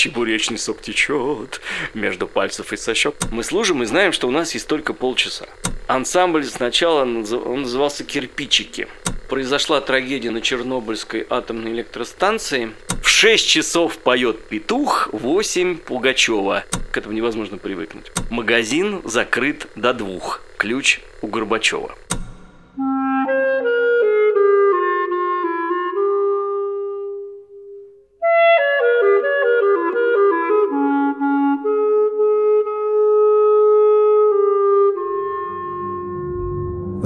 Чебуречный сок течет между пальцев и сощек. Мы служим и знаем, что у нас есть только полчаса. Ансамбль сначала он назывался «Кирпичики». Произошла трагедия на Чернобыльской атомной электростанции. В 6 часов поет петух, 8 Пугачева. К этому невозможно привыкнуть. Магазин закрыт до двух. Ключ у Горбачева.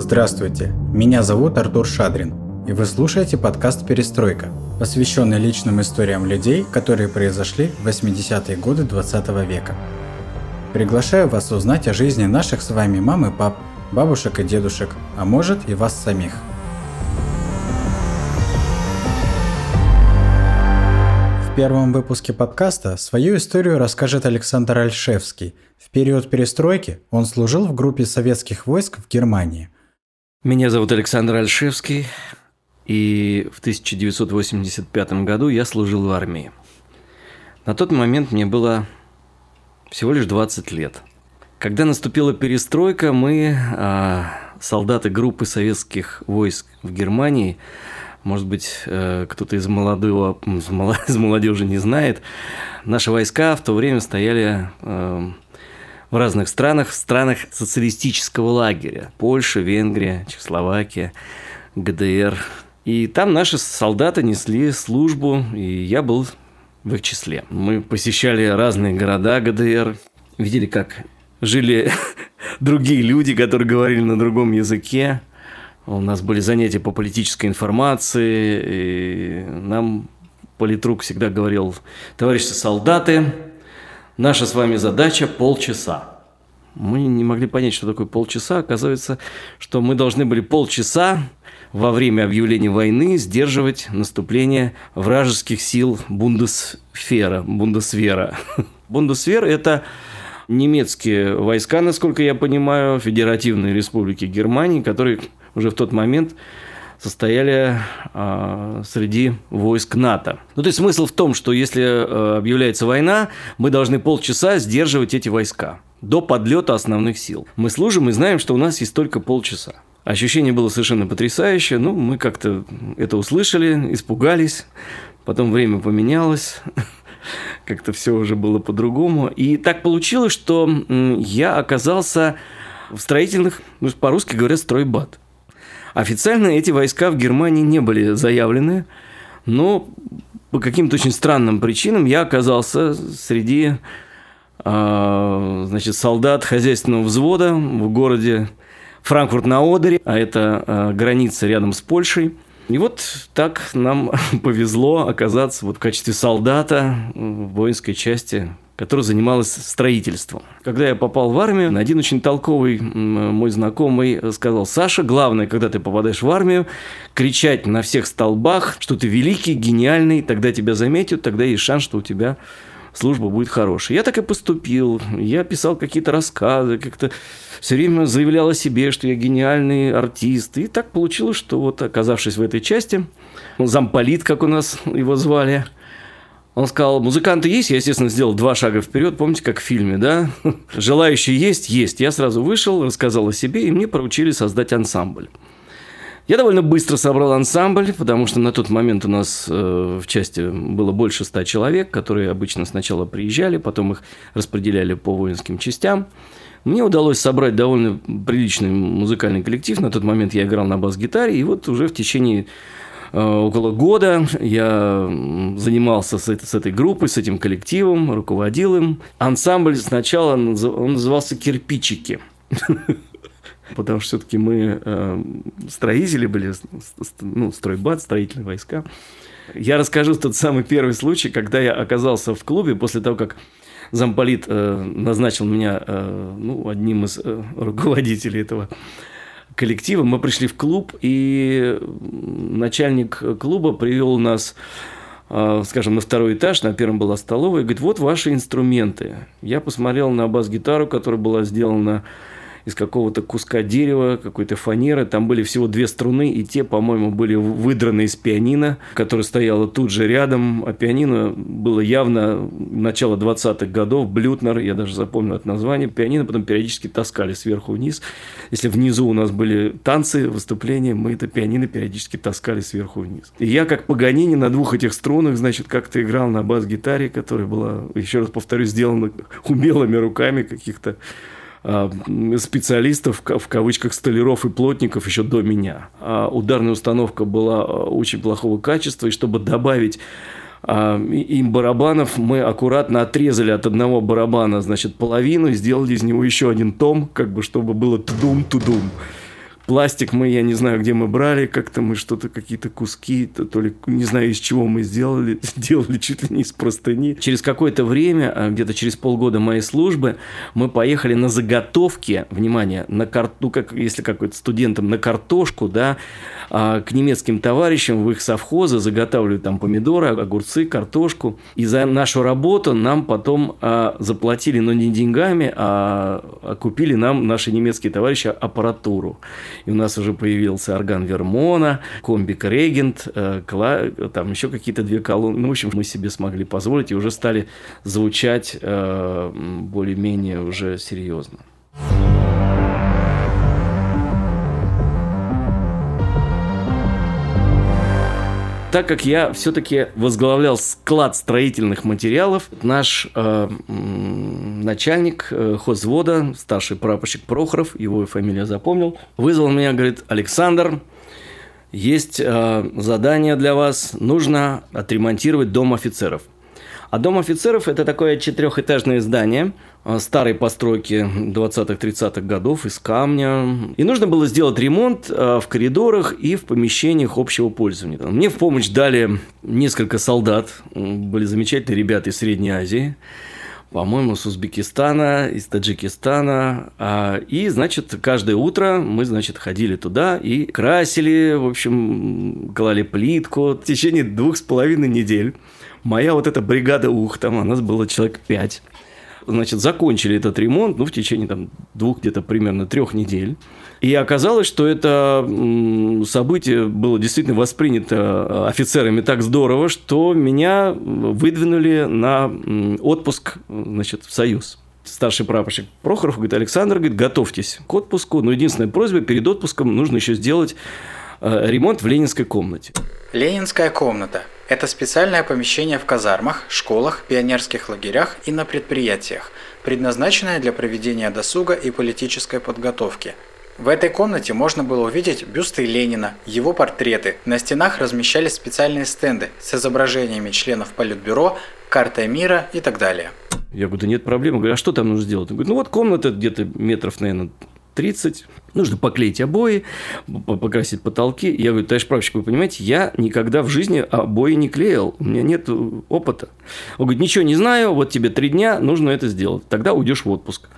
Здравствуйте, меня зовут Артур Шадрин, и вы слушаете подкаст «Перестройка», посвященный личным историям людей, которые произошли в 80-е годы 20 века. Приглашаю вас узнать о жизни наших с вами мам и пап, бабушек и дедушек, а может и вас самих. В первом выпуске подкаста свою историю расскажет Александр Альшевский. В период перестройки он служил в группе советских войск в Германии. Меня зовут Александр Альшевский, и в 1985 году я служил в армии. На тот момент мне было всего лишь 20 лет. Когда наступила перестройка, мы, а, солдаты группы советских войск в Германии, может быть, э, кто-то из молодого, из молодежи не знает, наши войска в то время стояли э, в разных странах, в странах социалистического лагеря. Польша, Венгрия, Чехословакия, ГДР. И там наши солдаты несли службу, и я был в их числе. Мы посещали разные города ГДР, видели, как жили другие люди, которые говорили на другом языке. У нас были занятия по политической информации, и нам политрук всегда говорил, товарищи солдаты, Наша с вами задача полчаса. Мы не могли понять, что такое полчаса. Оказывается, что мы должны были полчаса во время объявления войны сдерживать наступление вражеских сил Бундесфера. Бундесвера. Бундесвер – это немецкие войска, насколько я понимаю, Федеративной Республики Германии, которые уже в тот момент состояли э, среди войск НАТО. Ну, то есть смысл в том, что если э, объявляется война, мы должны полчаса сдерживать эти войска до подлета основных сил. Мы служим и знаем, что у нас есть только полчаса. Ощущение было совершенно потрясающее. Ну, мы как-то это услышали, испугались. Потом время поменялось. Как-то все уже было по-другому. И так получилось, что я оказался в строительных, ну, по-русски говорят, стройбат. Официально эти войска в Германии не были заявлены, но по каким-то очень странным причинам я оказался среди э, значит, солдат хозяйственного взвода в городе Франкфурт на Одере, а это э, граница рядом с Польшей. И вот так нам повезло оказаться вот в качестве солдата в воинской части которая занималась строительством. Когда я попал в армию, один очень толковый мой знакомый сказал, Саша, главное, когда ты попадаешь в армию, кричать на всех столбах, что ты великий, гениальный, тогда тебя заметят, тогда есть шанс, что у тебя служба будет хорошая. Я так и поступил. Я писал какие-то рассказы, как-то все время заявлял о себе, что я гениальный артист. И так получилось, что вот оказавшись в этой части, замполит, как у нас его звали, он сказал, музыканты есть? Я, естественно, сделал два шага вперед. Помните, как в фильме, да? Желающие есть? Есть. Я сразу вышел, рассказал о себе, и мне поручили создать ансамбль. Я довольно быстро собрал ансамбль, потому что на тот момент у нас э, в части было больше ста человек, которые обычно сначала приезжали, потом их распределяли по воинским частям. Мне удалось собрать довольно приличный музыкальный коллектив. На тот момент я играл на бас-гитаре, и вот уже в течение около года я занимался с, с этой группой, с этим коллективом, руководил им. Ансамбль сначала он назывался «Кирпичики». Потому что все-таки мы э, строители были, ну, стройбат, строительные войска. Я расскажу тот самый первый случай, когда я оказался в клубе после того, как замполит э, назначил меня ну, одним из руководителей этого коллектива. Мы пришли в клуб, и начальник клуба привел нас а, скажем, на второй этаж, на первом была столовая, и говорит, вот ваши инструменты. Я посмотрел на бас-гитару, которая была сделана из какого-то куска дерева, какой-то фанеры. Там были всего две струны, и те, по-моему, были выдраны из пианино, которое стояло тут же рядом. А пианино было явно начало 20-х годов, Блютнер, я даже запомнил это название. Пианино потом периодически таскали сверху вниз. Если внизу у нас были танцы, выступления, мы это пианино периодически таскали сверху вниз. И я, как Паганини, на двух этих струнах, значит, как-то играл на бас-гитаре, которая была, еще раз повторюсь, сделана умелыми руками каких-то специалистов, в кавычках, столяров и плотников еще до меня. А ударная установка была а, очень плохого качества, и чтобы добавить а, им барабанов мы аккуратно отрезали от одного барабана, значит, половину и сделали из него еще один том, как бы, чтобы было тудум-тудум. Пластик мы, я не знаю, где мы брали, как-то мы что-то, какие-то куски, то, то ли, не знаю, из чего мы сделали, сделали чуть ли не из простыни. Через какое-то время, а, где-то через полгода моей службы, мы поехали на заготовки, внимание, на карту, ну, как если какой-то студентам на картошку, да, а, к немецким товарищам в их совхозы заготавливали там помидоры, огурцы, картошку. И за нашу работу нам потом а, заплатили, но не деньгами, а купили нам наши немецкие товарищи аппаратуру. И у нас уже появился орган Вермона, комбик Регент, э, там еще какие-то две колонны. Ну, в общем, мы себе смогли позволить и уже стали звучать э, более-менее уже серьезно. Так как я все-таки возглавлял склад строительных материалов, наш э, начальник э, хозвода, старший прапорщик Прохоров, его фамилия запомнил, вызвал меня, говорит, Александр, есть э, задание для вас, нужно отремонтировать дом офицеров. А дом офицеров – это такое четырехэтажное здание старой постройки 20-30-х годов из камня. И нужно было сделать ремонт э, в коридорах и в помещениях общего пользования. Мне в помощь дали несколько солдат. Были замечательные ребята из Средней Азии по-моему, с Узбекистана, из Таджикистана. А, и, значит, каждое утро мы, значит, ходили туда и красили, в общем, клали плитку в течение двух с половиной недель моя вот эта бригада ух, там у нас было человек пять. Значит, закончили этот ремонт, ну, в течение там двух, где-то примерно трех недель. И оказалось, что это событие было действительно воспринято э, офицерами так здорово, что меня выдвинули на отпуск, значит, в Союз старший прапорщик Прохоров говорит, Александр, говорит, готовьтесь к отпуску, но единственная просьба, перед отпуском нужно еще сделать э, ремонт в ленинской комнате. Ленинская комната это специальное помещение в казармах, школах, пионерских лагерях и на предприятиях, предназначенное для проведения досуга и политической подготовки. В этой комнате можно было увидеть бюсты Ленина, его портреты. На стенах размещались специальные стенды с изображениями членов Политбюро, картой мира и так далее. Я говорю, да нет проблем. Я говорю, а что там нужно сделать? Он говорит, ну вот комната где-то метров, наверное, 30, нужно поклеить обои, покрасить потолки. Я говорю, товарищ прапорщик, вы понимаете, я никогда в жизни обои не клеил, у меня нет опыта. Он говорит, ничего не знаю, вот тебе три дня, нужно это сделать, тогда уйдешь в отпуск.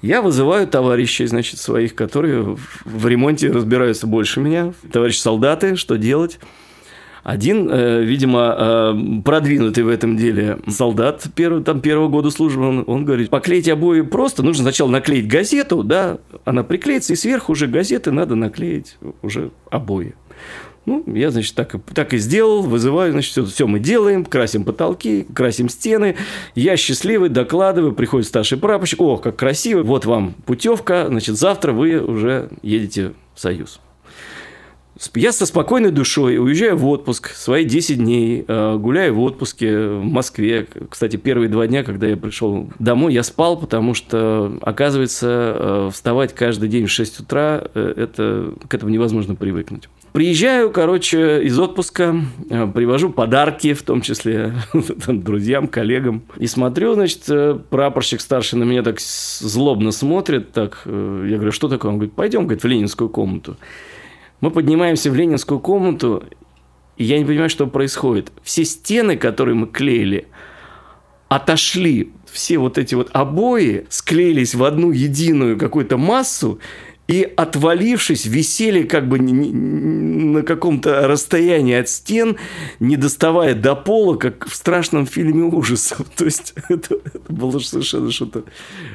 Я вызываю товарищей, значит, своих, которые в ремонте разбираются больше меня, товарищ солдаты, что делать. Один, э, видимо, э, продвинутый в этом деле солдат первый, там, первого года службы, он, он говорит, поклеить обои просто, нужно сначала наклеить газету, да, она приклеится, и сверху уже газеты надо наклеить уже обои. Ну, я, значит, так, так и сделал, вызываю, значит, все, все мы делаем, красим потолки, красим стены. Я счастливый, докладываю, приходит старший прапорщик, о, как красиво, вот вам путевка, значит, завтра вы уже едете в Союз. Я со спокойной душой уезжаю в отпуск, свои 10 дней, э, гуляю в отпуске в Москве. Кстати, первые два дня, когда я пришел домой, я спал, потому что, оказывается, э, вставать каждый день в 6 утра, э, это, к этому невозможно привыкнуть. Приезжаю, короче, из отпуска, привожу подарки, в том числе там, друзьям, коллегам. И смотрю, значит, прапорщик старший на меня так злобно смотрит. Так, я говорю, что такое? Он говорит, пойдем, говорит, в ленинскую комнату. Мы поднимаемся в ленинскую комнату, и я не понимаю, что происходит. Все стены, которые мы клеили, отошли. Все вот эти вот обои склеились в одну единую какую-то массу, и, отвалившись, висели как бы на каком-то расстоянии от стен, не доставая до пола, как в страшном фильме ужасов. То есть, это, это было совершенно что-то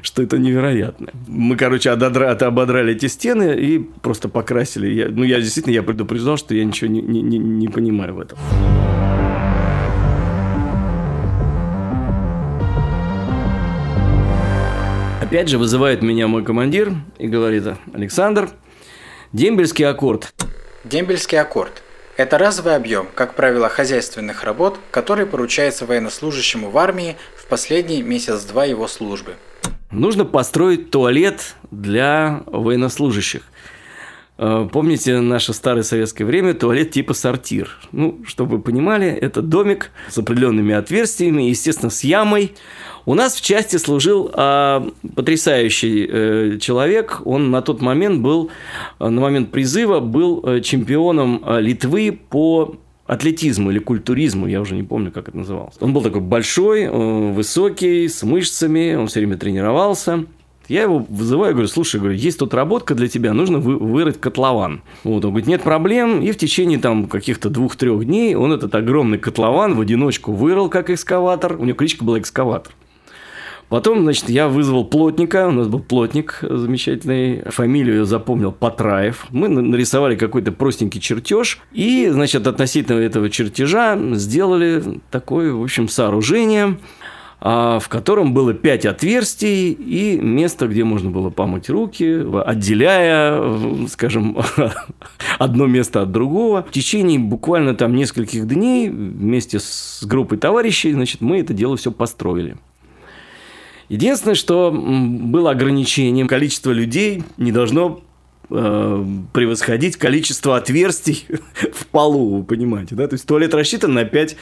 что это невероятное. Мы, короче, ободрали, ободрали эти стены и просто покрасили. Я, ну, я действительно я предупреждал, что я ничего не, не, не понимаю в этом. Опять же вызывает меня мой командир и говорит, Александр, дембельский аккорд. Дембельский аккорд – это разовый объем, как правило, хозяйственных работ, который поручается военнослужащему в армии в последний месяц-два его службы. Нужно построить туалет для военнослужащих. Э, помните наше старое советское время, туалет типа сортир. Ну, чтобы вы понимали, это домик с определенными отверстиями, естественно, с ямой. У нас в части служил э, потрясающий э, человек. Он на тот момент был, э, на момент призыва, был э, чемпионом э, Литвы по атлетизму или культуризму, я уже не помню, как это называлось. Он был такой большой, высокий, с мышцами, он все время тренировался. Я его вызываю, говорю, слушай, говорю, есть тут работка для тебя, нужно вы, вырыть котлован. Вот, он говорит, нет проблем. И в течение там каких-то двух-трех дней он этот огромный котлован в одиночку вырыл, как экскаватор. У него кличка была экскаватор. Потом, значит, я вызвал плотника, у нас был плотник замечательный, фамилию запомнил Патраев. Мы нарисовали какой-то простенький чертеж, и, значит, относительно этого чертежа сделали такое, в общем, сооружение, а, в котором было пять отверстий и место, где можно было помыть руки, отделяя, скажем, одно место от другого. В течение буквально там нескольких дней вместе с группой товарищей, значит, мы это дело все построили. Единственное, что было ограничением, количество людей не должно э, превосходить количество отверстий в полу, вы понимаете, да? То есть туалет рассчитан на 5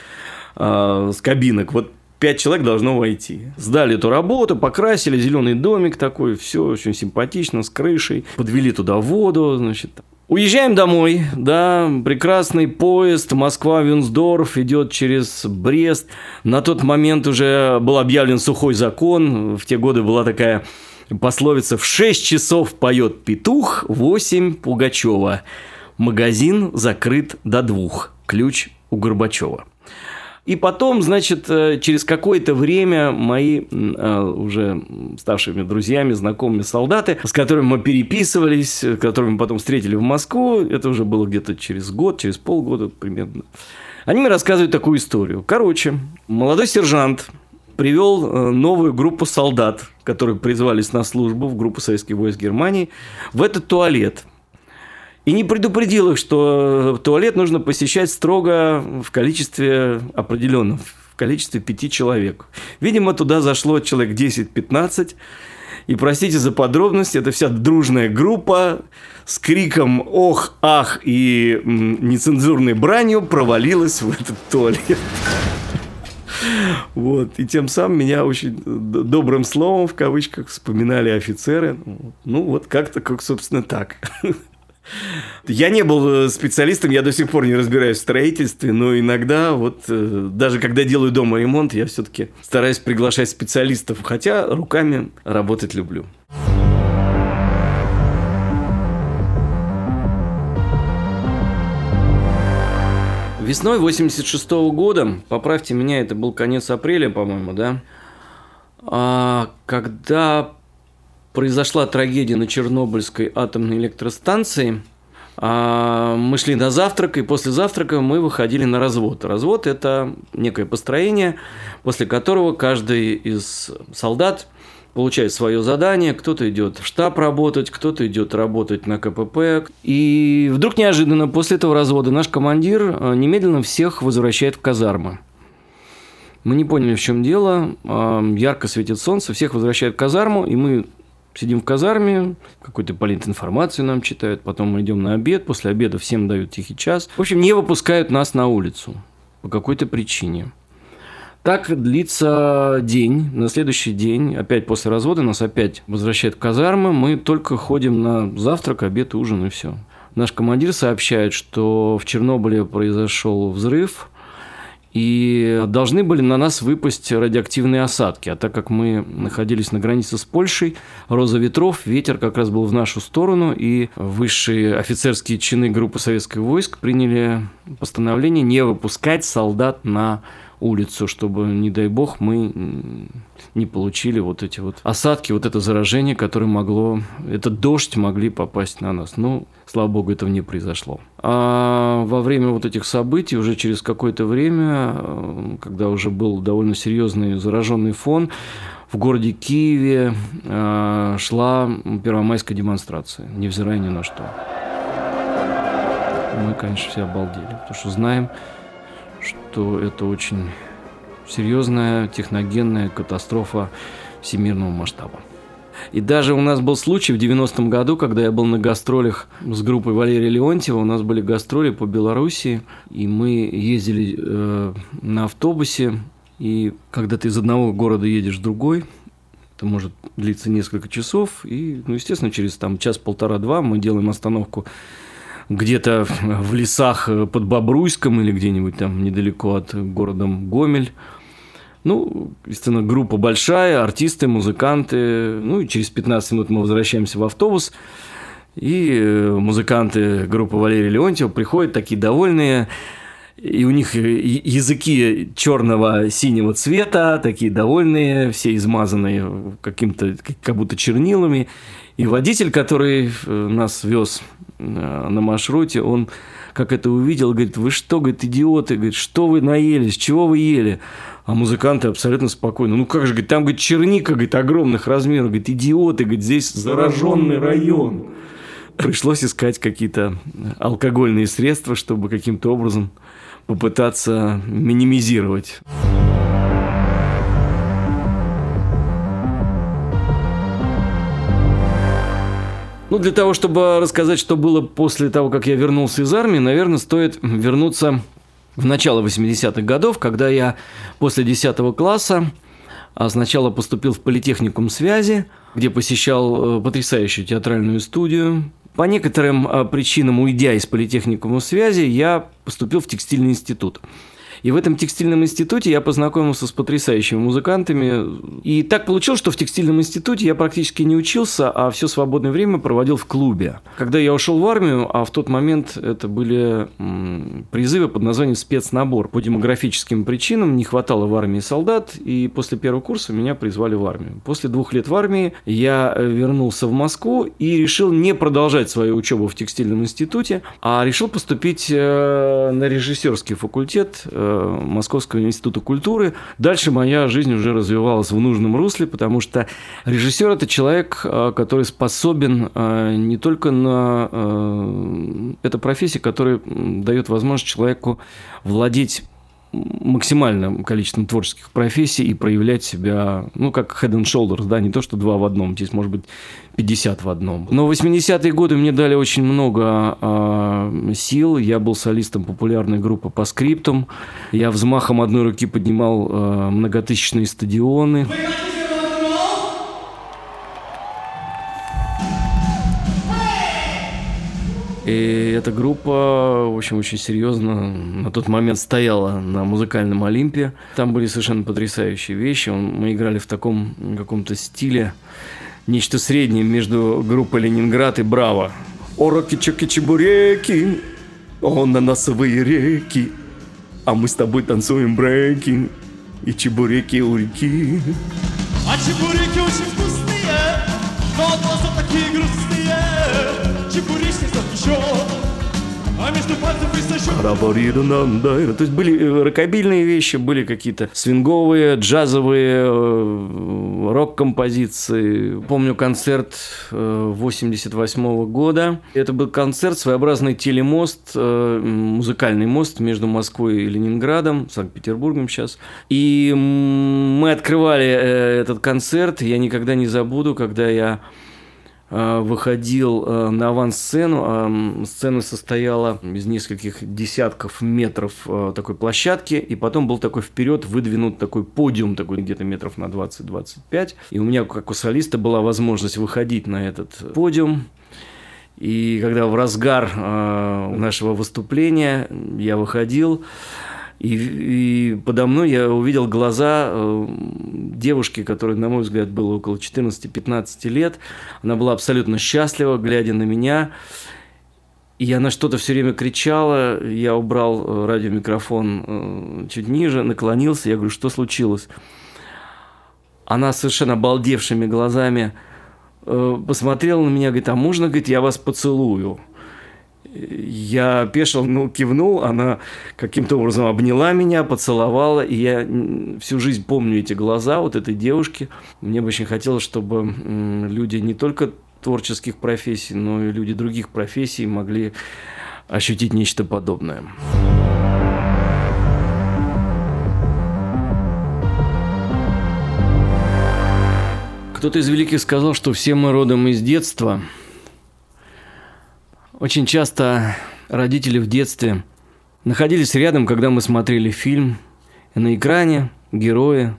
э, кабинок. Вот пять человек должно войти. Сдали эту работу, покрасили зеленый домик такой, все очень симпатично, с крышей. Подвели туда воду, значит, Уезжаем домой, да, прекрасный поезд Москва-Вюнсдорф идет через Брест. На тот момент уже был объявлен сухой закон. В те годы была такая пословица «В 6 часов поет петух, 8 Пугачева. Магазин закрыт до двух. Ключ у Горбачева». И потом, значит, э, через какое-то время мои э, уже ставшими друзьями, знакомыми солдаты, с которыми мы переписывались, которыми мы потом встретили в Москву, это уже было где-то через год, через полгода примерно, они мне рассказывают такую историю. Короче, молодой сержант привел э, новую группу солдат, которые призвались на службу в группу советских войск Германии, в этот туалет – и не предупредил их, что туалет нужно посещать строго в количестве определенном, в количестве пяти человек. Видимо, туда зашло человек 10-15, и простите за подробности, это вся дружная группа с криком «Ох, ах!» и нецензурной бранью провалилась в этот туалет. Вот. И тем самым меня очень добрым словом, в кавычках, вспоминали офицеры. Ну, вот как-то, как, собственно, так. Я не был э, специалистом, я до сих пор не разбираюсь в строительстве, но иногда вот э, даже когда делаю дома ремонт, я все-таки стараюсь приглашать специалистов, хотя руками работать люблю. Весной 86 -го года, поправьте меня, это был конец апреля, по-моему, да, а, когда произошла трагедия на Чернобыльской атомной электростанции. А, мы шли на завтрак, и после завтрака мы выходили на развод. Развод – это некое построение, после которого каждый из солдат получает свое задание, кто-то идет в штаб работать, кто-то идет работать на КПП. И вдруг неожиданно после этого развода наш командир а, немедленно всех возвращает в казармы. Мы не поняли, в чем дело. Ярко светит солнце, всех возвращают в казарму, и мы сидим в казарме, какую-то политинформацию нам читают, потом мы идем на обед, после обеда всем дают тихий час. В общем, не выпускают нас на улицу по какой-то причине. Так длится день. На следующий день, опять после развода, нас опять возвращают в казармы. Мы только ходим на завтрак, обед, ужин и все. Наш командир сообщает, что в Чернобыле произошел взрыв, и должны были на нас выпасть радиоактивные осадки. А так как мы находились на границе с Польшей, роза ветров, ветер как раз был в нашу сторону, и высшие офицерские чины группы советских войск приняли постановление не выпускать солдат на улицу, чтобы, не дай бог, мы не получили вот эти вот осадки, вот это заражение, которое могло, этот дождь могли попасть на нас. Ну, слава богу, этого не произошло. А во время вот этих событий, уже через какое-то время, э, когда уже был довольно серьезный зараженный фон, в городе Киеве э, шла первомайская демонстрация, невзирая ни на что. Мы, конечно, все обалдели, потому что знаем, что это очень серьезная техногенная катастрофа всемирного масштаба. И даже у нас был случай в 90-м году, когда я был на гастролях с группой Валерия Леонтьева, у нас были гастроли по Белоруссии, и мы ездили э, на автобусе, и когда ты из одного города едешь в другой, это может длиться несколько часов, и, ну, естественно, через там час-полтора-два мы делаем остановку где-то в лесах под Бобруйском или где-нибудь там недалеко от города Гомель. Ну, естественно, группа большая, артисты, музыканты. Ну, и через 15 минут мы возвращаемся в автобус. И э, музыканты группы Валерия Леонтьева приходят такие довольные, и у них языки черного синего цвета, такие довольные, все измазанные каким-то, как будто чернилами. И водитель, который э, нас вез э, на маршруте, он как это увидел, говорит, вы что, говорит, идиоты, говорит, что вы наелись, чего вы ели? А музыканты абсолютно спокойно. Ну как же, говорит, там, говорит, черника, говорит, огромных размеров. Говорит, идиоты, говорит, здесь зараженный район. Пришлось искать какие-то алкогольные средства, чтобы каким-то образом попытаться минимизировать. Ну, для того, чтобы рассказать, что было после того, как я вернулся из армии, наверное, стоит вернуться в начало 80-х годов, когда я после 10 класса а, сначала поступил в политехникум связи, где посещал э, потрясающую театральную студию. По некоторым а, причинам, уйдя из политехникума связи, я поступил в текстильный институт. И в этом текстильном институте я познакомился с потрясающими музыкантами. И так получилось, что в текстильном институте я практически не учился, а все свободное время проводил в клубе. Когда я ушел в армию, а в тот момент это были призывы под названием спецнабор. По демографическим причинам не хватало в армии солдат, и после первого курса меня призвали в армию. После двух лет в армии я э, вернулся в Москву и решил не продолжать свою учебу в текстильном институте, а решил поступить э, на режиссерский факультет э, Московского института культуры. Дальше моя жизнь уже развивалась в нужном русле, потому что режиссер – это человек, э, который способен э, не только на… Э, это профессия, которая дает возможность человеку владеть максимальным количеством творческих профессий и проявлять себя, ну, как head and shoulders, да, не то, что два в одном, здесь может быть 50 в одном. Но в 80-е годы мне дали очень много э, сил, я был солистом популярной группы по скриптам, я взмахом одной руки поднимал э, многотысячные стадионы. И эта группа, в общем, очень серьезно на тот момент стояла на музыкальном Олимпе. Там были совершенно потрясающие вещи. Мы играли в таком каком-то стиле, нечто среднее между группой Ленинград и Браво. Ороки, чоки, чебуреки, о, на носовые реки, а мы с тобой танцуем брейки и чебуреки у реки. А чебуреки очень вкусные, но глаза такие грустные, чебуречный а То есть были э, рокобильные вещи, были какие-то свинговые, джазовые, э, рок-композиции. Помню концерт 88 э, года. Это был концерт, своеобразный телемост, музыкальный мост между Москвой и Ленинградом, Санкт-Петербургом сейчас. И мы открывали этот концерт. Я никогда не забуду, когда я выходил э, на авансцену. Сцена состояла из нескольких десятков метров э, такой площадки, и потом был такой вперед выдвинут такой подиум, такой где-то метров на 20-25. И у меня, как у солиста, была возможность выходить на этот подиум. И когда в разгар нашего выступления я выходил, И, и подо мной я увидел глаза э, девушки, которой, на мой взгляд, было около 14-15 лет. Она была абсолютно счастлива, глядя на меня. И она что-то все время кричала. Я убрал э, радиомикрофон э, чуть ниже, наклонился. Я говорю, что случилось? Она совершенно обалдевшими глазами э, посмотрела на меня, говорит, а можно, говорит, я вас поцелую? Я опешил, ну, кивнул, она каким-то образом обняла меня, поцеловала, и я всю жизнь помню эти глаза вот этой девушки. Мне бы очень хотелось, чтобы люди не только творческих профессий, но и люди других профессий могли ощутить нечто подобное. Кто-то из великих сказал, что все мы родом из детства – очень часто родители в детстве находились рядом, когда мы смотрели фильм, и на экране герои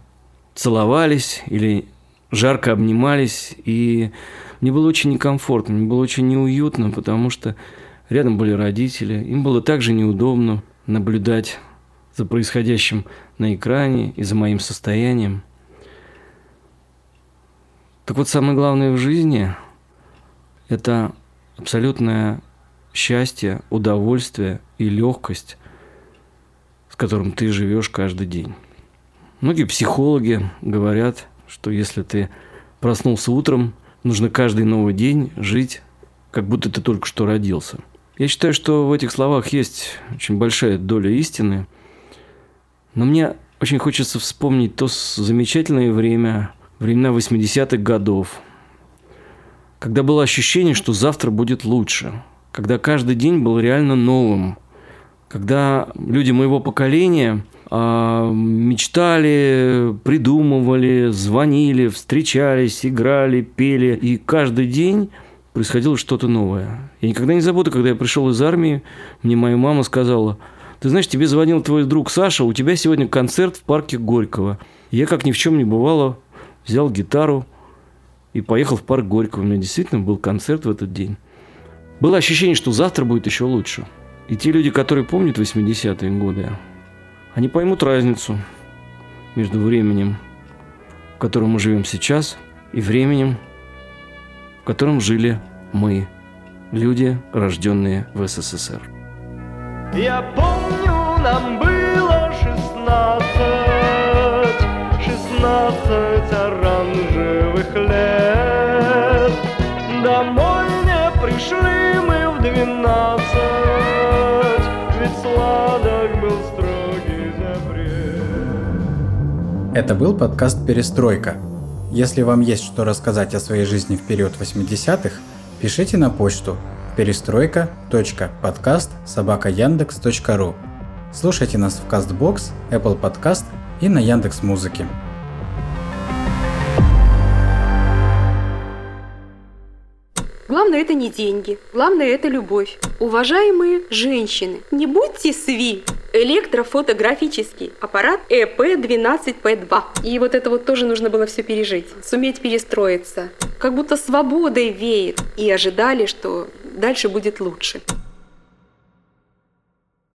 целовались или жарко обнимались, и мне было очень некомфортно, мне было очень неуютно, потому что рядом были родители, им было также неудобно наблюдать за происходящим на экране и за моим состоянием. Так вот, самое главное в жизни – это абсолютная счастье, удовольствие и легкость, с которым ты живешь каждый день. Многие психологи говорят, что если ты проснулся утром, нужно каждый новый день жить, как будто ты только что родился. Я считаю, что в этих словах есть очень большая доля истины, но мне очень хочется вспомнить то замечательное время, времена 80-х годов, когда было ощущение, что завтра будет лучше – когда каждый день был реально новым, когда люди моего поколения э, мечтали, придумывали, звонили, встречались, играли, пели, и каждый день происходило что-то новое. Я никогда не забуду, когда я пришел из армии, мне моя мама сказала, ты знаешь, тебе звонил твой друг Саша, у тебя сегодня концерт в парке Горького. Я, как ни в чем не бывало, взял гитару и поехал в парк Горького. У меня действительно был концерт в этот день. Было ощущение, что завтра будет еще лучше. И те люди, которые помнят 80-е годы, они поймут разницу между временем, в котором мы живем сейчас, и временем, в котором жили мы, люди, рожденные в СССР. Я помню, нам было шестнадцать, шестнадцать оранжевых лет. Домой не пришли двенадцать, ведь сладок был строгий запрет. Это был подкаст «Перестройка». Если вам есть что рассказать о своей жизни в период 80-х, пишите на почту перестройка.подкаст собака яндекс.ру. Слушайте нас в CastBox, Apple Podcast и на Яндекс Музыке. Главное это не деньги, главное это любовь. Уважаемые женщины, не будьте сви. Электрофотографический аппарат ЭП-12П2. И вот это вот тоже нужно было все пережить. Суметь перестроиться. Как будто свободой веет. И ожидали, что дальше будет лучше.